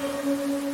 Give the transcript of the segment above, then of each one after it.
Música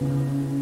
Thank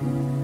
Thank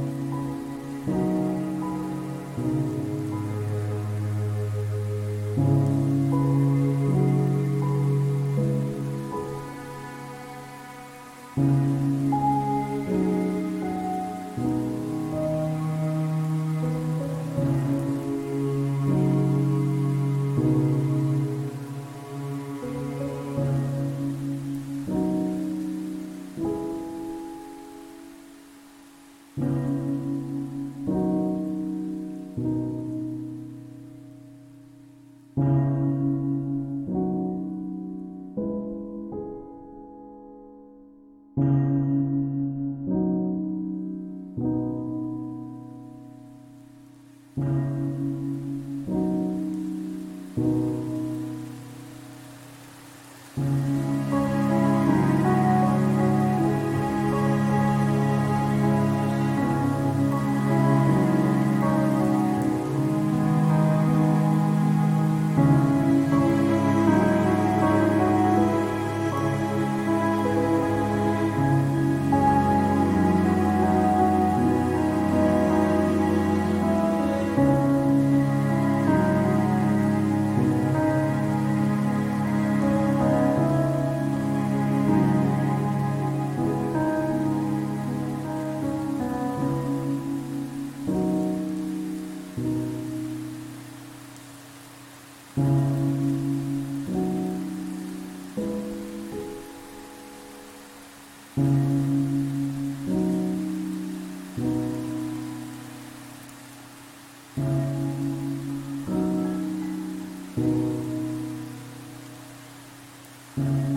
Mm-hmm.